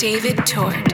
David Tort.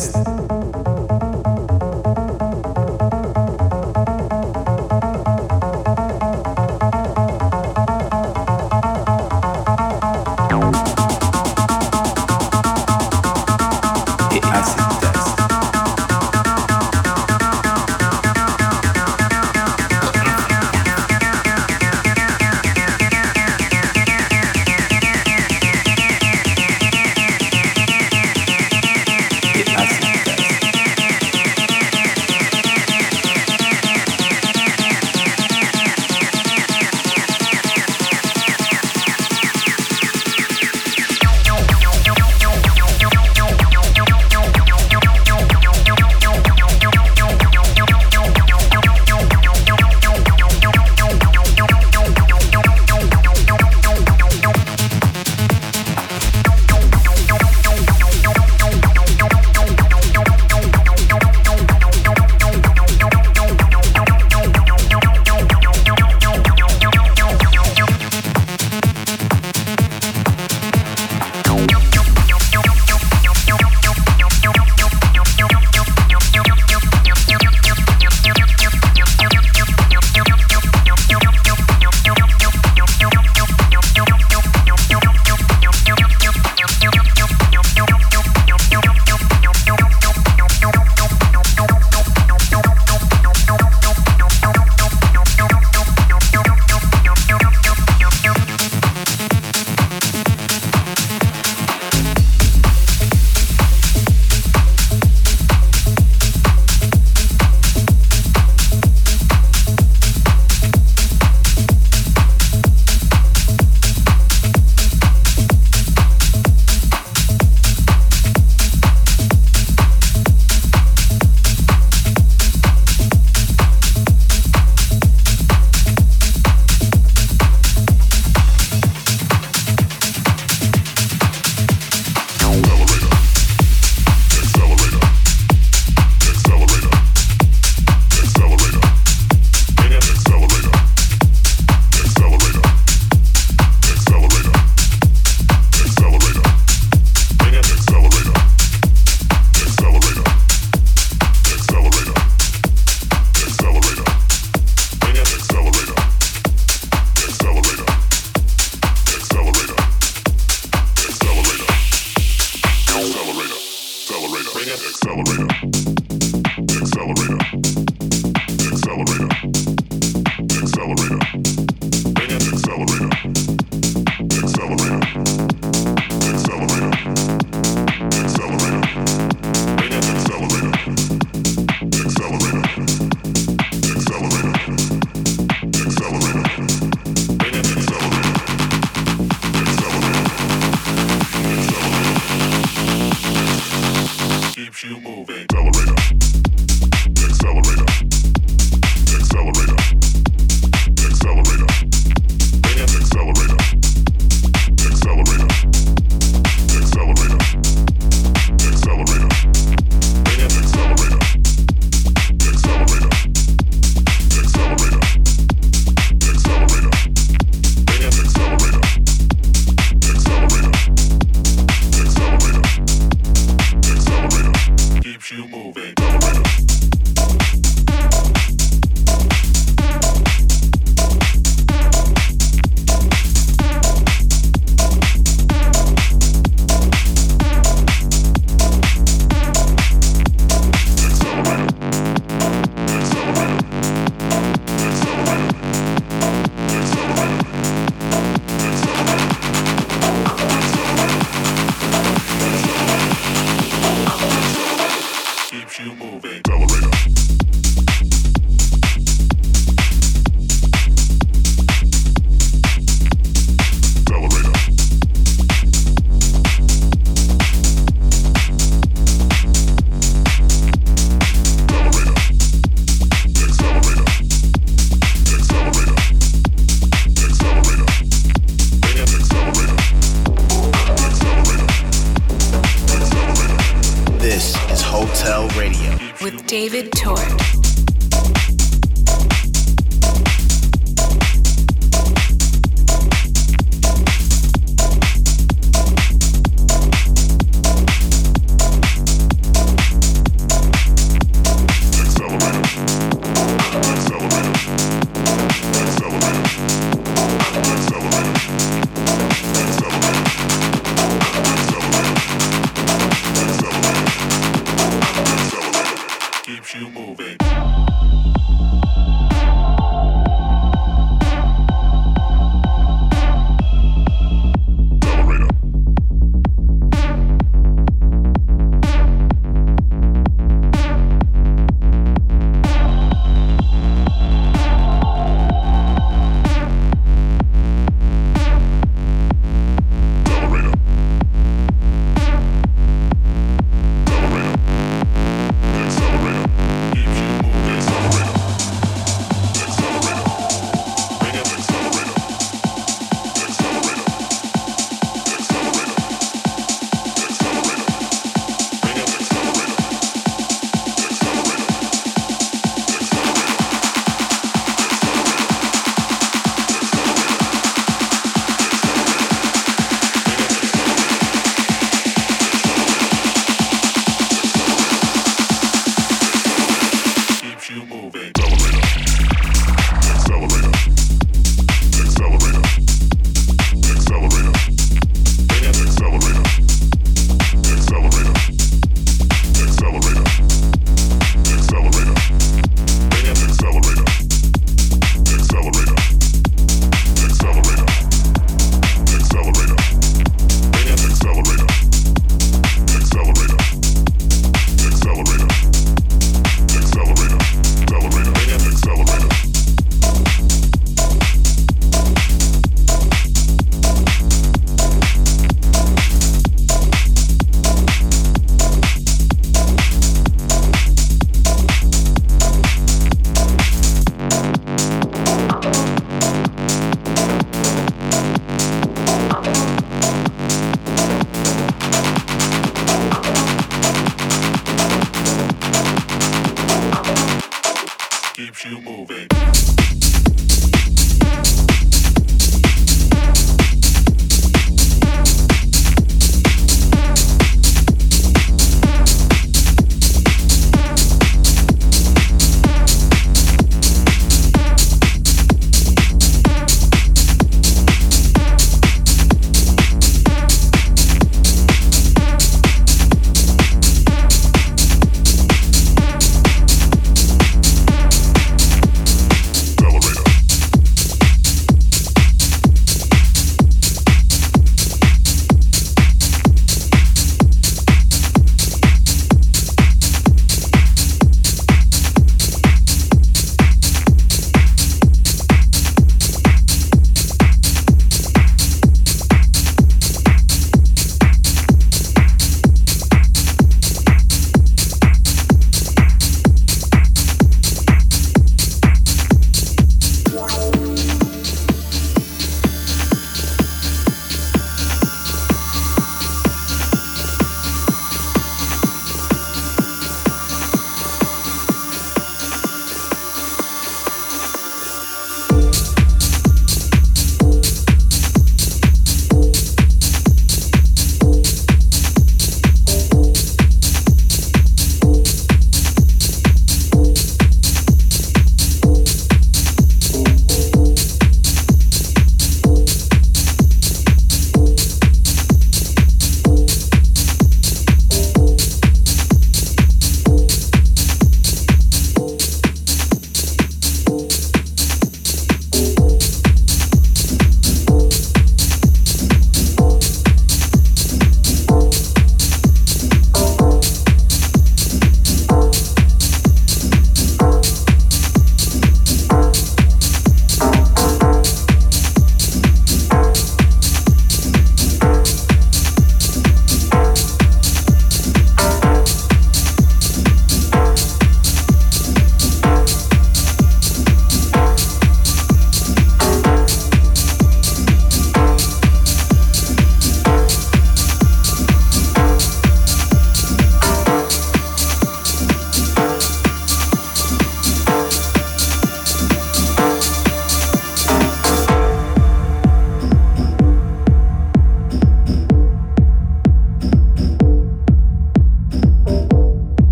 Acid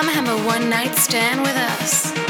Come have a one night stand with us.